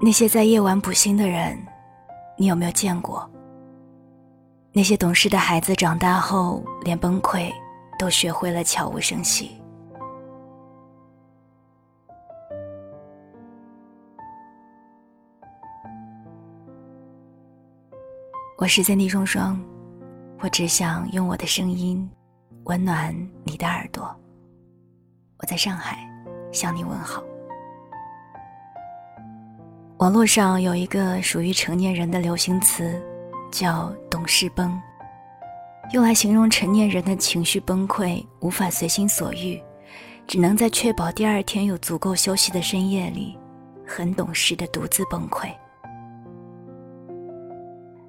那些在夜晚补心的人，你有没有见过？那些懂事的孩子长大后，连崩溃都学会了悄无声息。我是三 D 双双，我只想用我的声音温暖你的耳朵。我在上海向你问好。网络上有一个属于成年人的流行词，叫“懂事崩”，用来形容成年人的情绪崩溃，无法随心所欲，只能在确保第二天有足够休息的深夜里，很懂事的独自崩溃，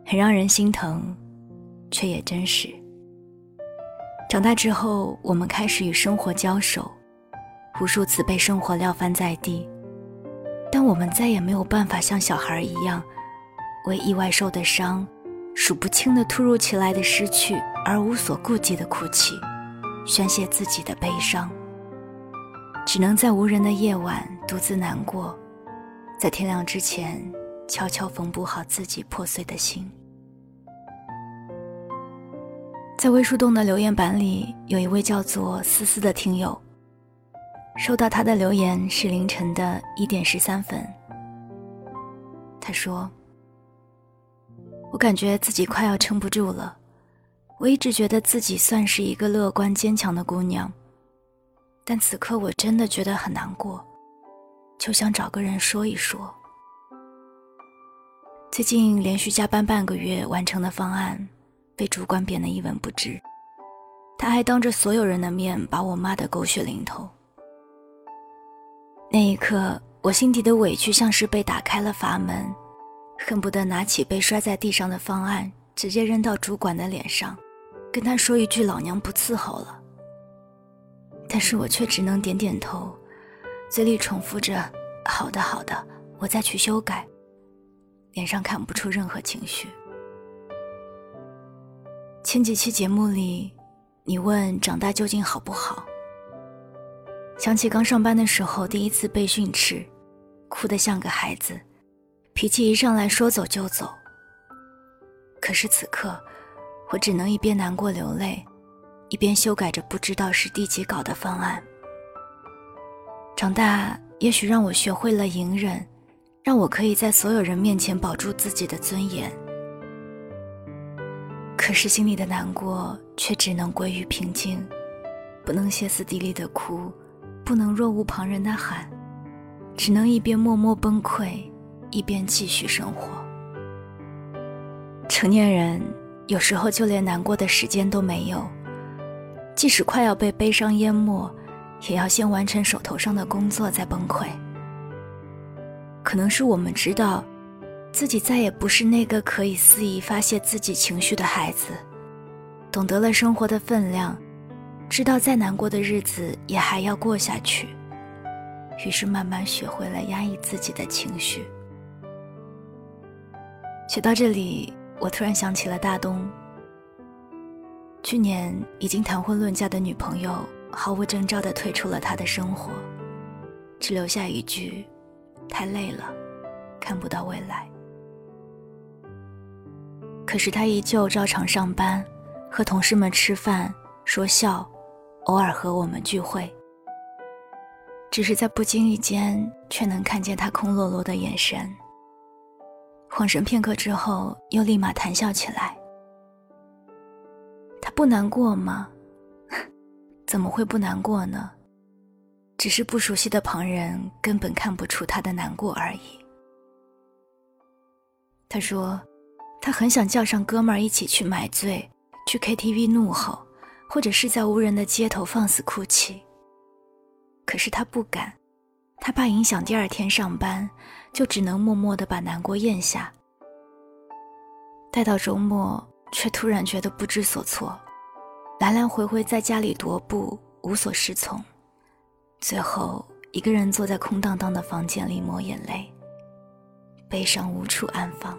很让人心疼，却也真实。长大之后，我们开始与生活交手，无数次被生活撂翻在地。但我们再也没有办法像小孩一样，为意外受的伤、数不清的突如其来的失去而无所顾忌的哭泣，宣泄自己的悲伤。只能在无人的夜晚独自难过，在天亮之前悄悄缝补好自己破碎的心。在微树洞的留言板里，有一位叫做思思的听友。收到他的留言是凌晨的一点十三分。他说：“我感觉自己快要撑不住了。我一直觉得自己算是一个乐观坚强的姑娘，但此刻我真的觉得很难过，就想找个人说一说。最近连续加班半个月完成的方案，被主管贬得一文不值，他还当着所有人的面把我骂得狗血淋头。”那一刻，我心底的委屈像是被打开了阀门，恨不得拿起被摔在地上的方案，直接扔到主管的脸上，跟他说一句“老娘不伺候了”。但是我却只能点点头，嘴里重复着“好的，好的，我再去修改”，脸上看不出任何情绪。前几期节目里，你问长大究竟好不好？想起刚上班的时候，第一次被训斥，哭得像个孩子，脾气一上来说走就走。可是此刻，我只能一边难过流泪，一边修改着不知道是第几稿的方案。长大也许让我学会了隐忍，让我可以在所有人面前保住自己的尊严。可是心里的难过却只能归于平静，不能歇斯底里的哭。不能若无旁人的喊，只能一边默默崩溃，一边继续生活。成年人有时候就连难过的时间都没有，即使快要被悲伤淹没，也要先完成手头上的工作再崩溃。可能是我们知道，自己再也不是那个可以肆意发泄自己情绪的孩子，懂得了生活的分量。知道再难过的日子也还要过下去，于是慢慢学会了压抑自己的情绪。写到这里，我突然想起了大东。去年已经谈婚论嫁的女朋友，毫无征兆地退出了他的生活，只留下一句：“太累了，看不到未来。”可是他依旧照常上班，和同事们吃饭，说笑。偶尔和我们聚会，只是在不经意间，却能看见他空落落的眼神。恍神片刻之后，又立马谈笑起来。他不难过吗？怎么会不难过呢？只是不熟悉的旁人根本看不出他的难过而已。他说，他很想叫上哥们儿一起去买醉，去 KTV 怒吼。或者是在无人的街头放肆哭泣。可是他不敢，他怕影响第二天上班，就只能默默地把难过咽下。待到周末，却突然觉得不知所措，来来回回在家里踱步，无所适从，最后一个人坐在空荡荡的房间里抹眼泪，悲伤无处安放。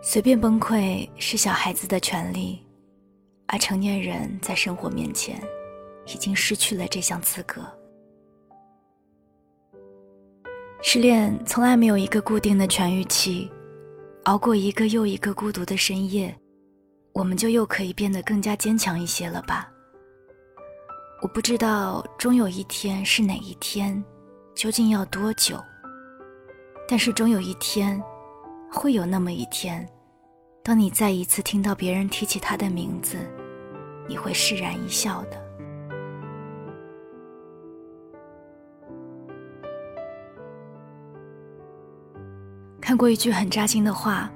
随便崩溃是小孩子的权利。而成年人在生活面前，已经失去了这项资格。失恋从来没有一个固定的痊愈期，熬过一个又一个孤独的深夜，我们就又可以变得更加坚强一些了吧？我不知道终有一天是哪一天，究竟要多久？但是终有一天，会有那么一天，当你再一次听到别人提起他的名字，你会释然一笑的。看过一句很扎心的话：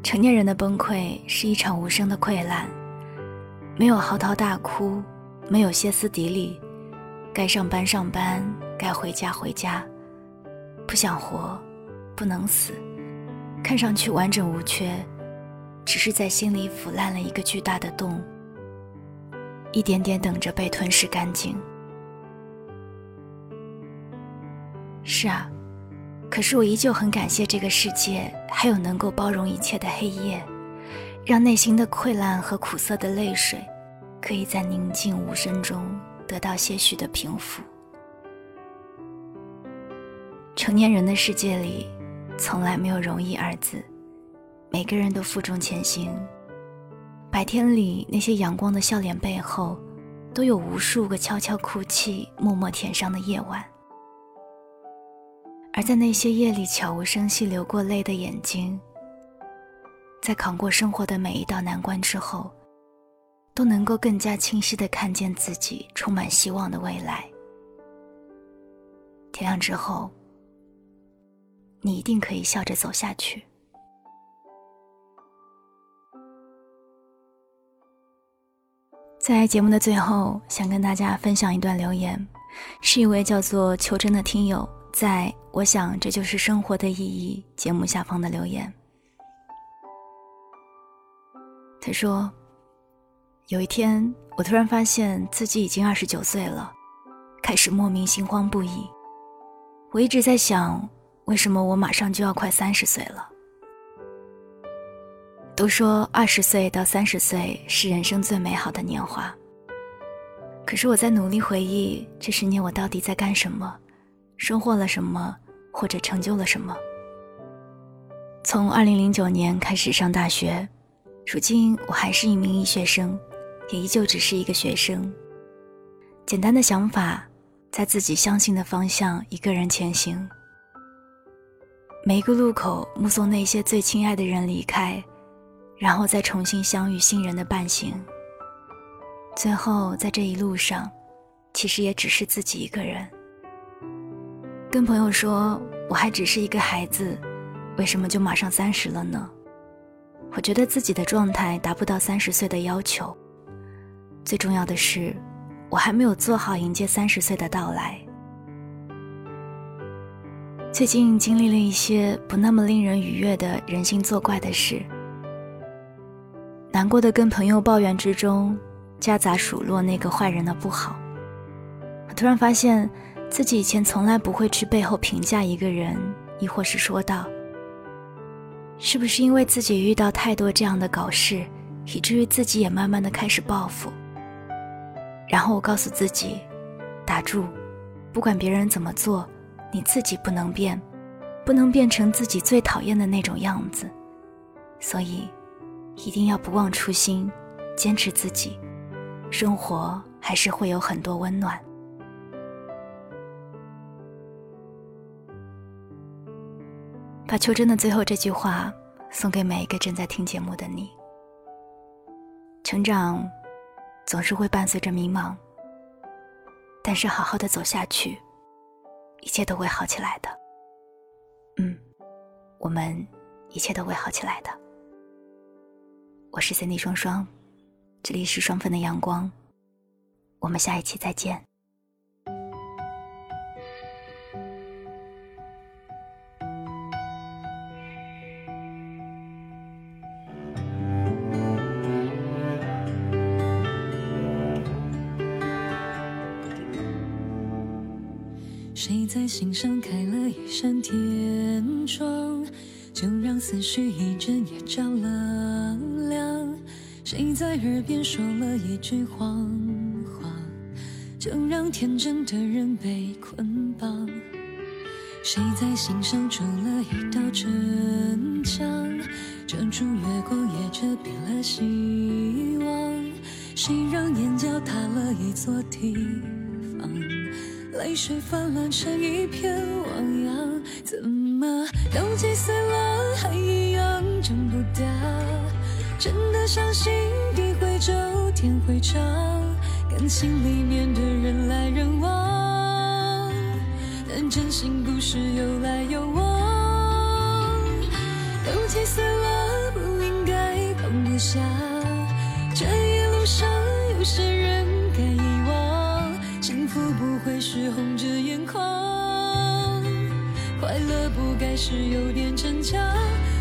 成年人的崩溃是一场无声的溃烂，没有嚎啕大哭，没有歇斯底里，该上班上班，该回家回家，不想活，不能死，看上去完整无缺，只是在心里腐烂了一个巨大的洞，一点点等着被吞噬干净。是啊。可是我依旧很感谢这个世界，还有能够包容一切的黑夜，让内心的溃烂和苦涩的泪水，可以在宁静无声中得到些许的平复。成年人的世界里，从来没有容易二字，每个人都负重前行。白天里那些阳光的笑脸背后，都有无数个悄悄哭泣、默默舔伤的夜晚。而在那些夜里悄无声息流过泪的眼睛，在扛过生活的每一道难关之后，都能够更加清晰的看见自己充满希望的未来。天亮之后，你一定可以笑着走下去。在节目的最后，想跟大家分享一段留言，是一位叫做秋真的听友。在我想这就是生活的意义节目下方的留言，他说：“有一天，我突然发现自己已经二十九岁了，开始莫名心慌不已。我一直在想，为什么我马上就要快三十岁了？都说二十岁到三十岁是人生最美好的年华，可是我在努力回忆这十年我到底在干什么。”收获了什么，或者成就了什么？从二零零九年开始上大学，如今我还是一名医学生，也依旧只是一个学生。简单的想法，在自己相信的方向一个人前行。每一个路口，目送那些最亲爱的人离开，然后再重新相遇新人的伴行。最后，在这一路上，其实也只是自己一个人。跟朋友说，我还只是一个孩子，为什么就马上三十了呢？我觉得自己的状态达不到三十岁的要求。最重要的是，我还没有做好迎接三十岁的到来。最近经历了一些不那么令人愉悦的人性作怪的事，难过的跟朋友抱怨之中，夹杂数落那个坏人的不好。我突然发现。自己以前从来不会去背后评价一个人，亦或是说道：“是不是因为自己遇到太多这样的搞事，以至于自己也慢慢的开始报复？”然后我告诉自己：“打住，不管别人怎么做，你自己不能变，不能变成自己最讨厌的那种样子。所以，一定要不忘初心，坚持自己，生活还是会有很多温暖。”把秋真的最后这句话送给每一个正在听节目的你。成长总是会伴随着迷茫，但是好好的走下去，一切都会好起来的。嗯，我们一切都会好起来的。我是 Cindy 双双，这里是双份的阳光，我们下一期再见。谁在心上开了一扇天窗，就让思绪一阵也着了凉。谁在耳边说了一句谎话，就让天真的人被捆绑。谁在心上筑了一道城墙，遮住月光，也遮蔽了希望。谁让眼角塌了一座堤防？泪水泛滥成一片汪洋，怎都击碎了还一样长不大？真的相信地会走，天会长，感情里面的人来人往，但真心不是有来有往。都击碎了，不应该放不下。这一路上有些人该遗忘，幸福不会是红着眼眶，快乐不该是有点逞强，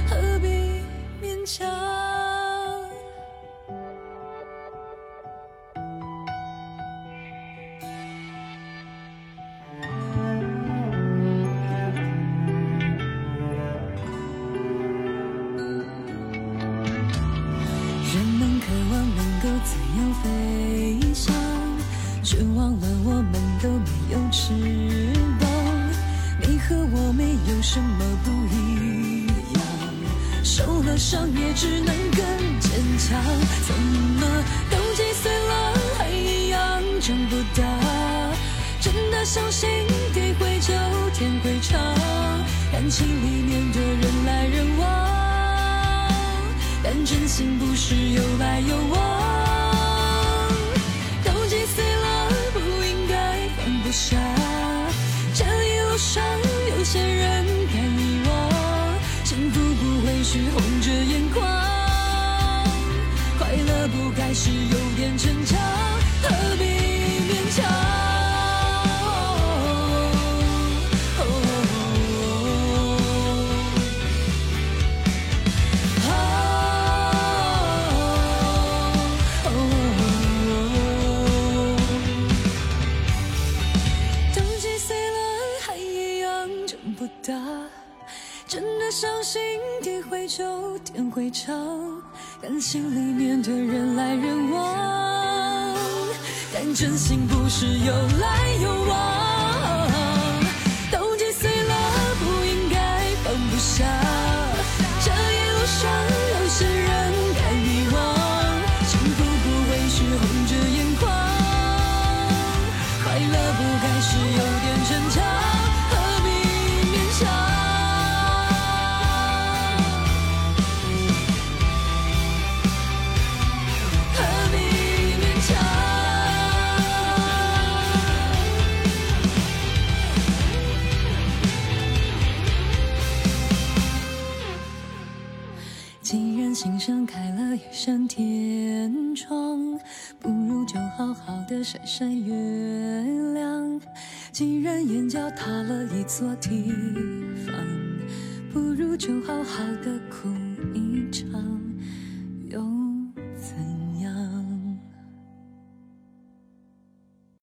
何必勉强？更坚强。怎么都击碎了，还一样长不大。真的相信地会久，天会长，感情里面的人来人往。但真心不是有来有往，都击碎了，不应该放不下。这一路上有些人的。真的相信地会久，天会长，感情里面的人来人往，但真心不是有来有往。都击碎了，不应该放不下。这一路上心上开了一扇天窗，不如就好好的晒晒月亮。既然眼角塌了一座堤防，不如就好好的哭一场。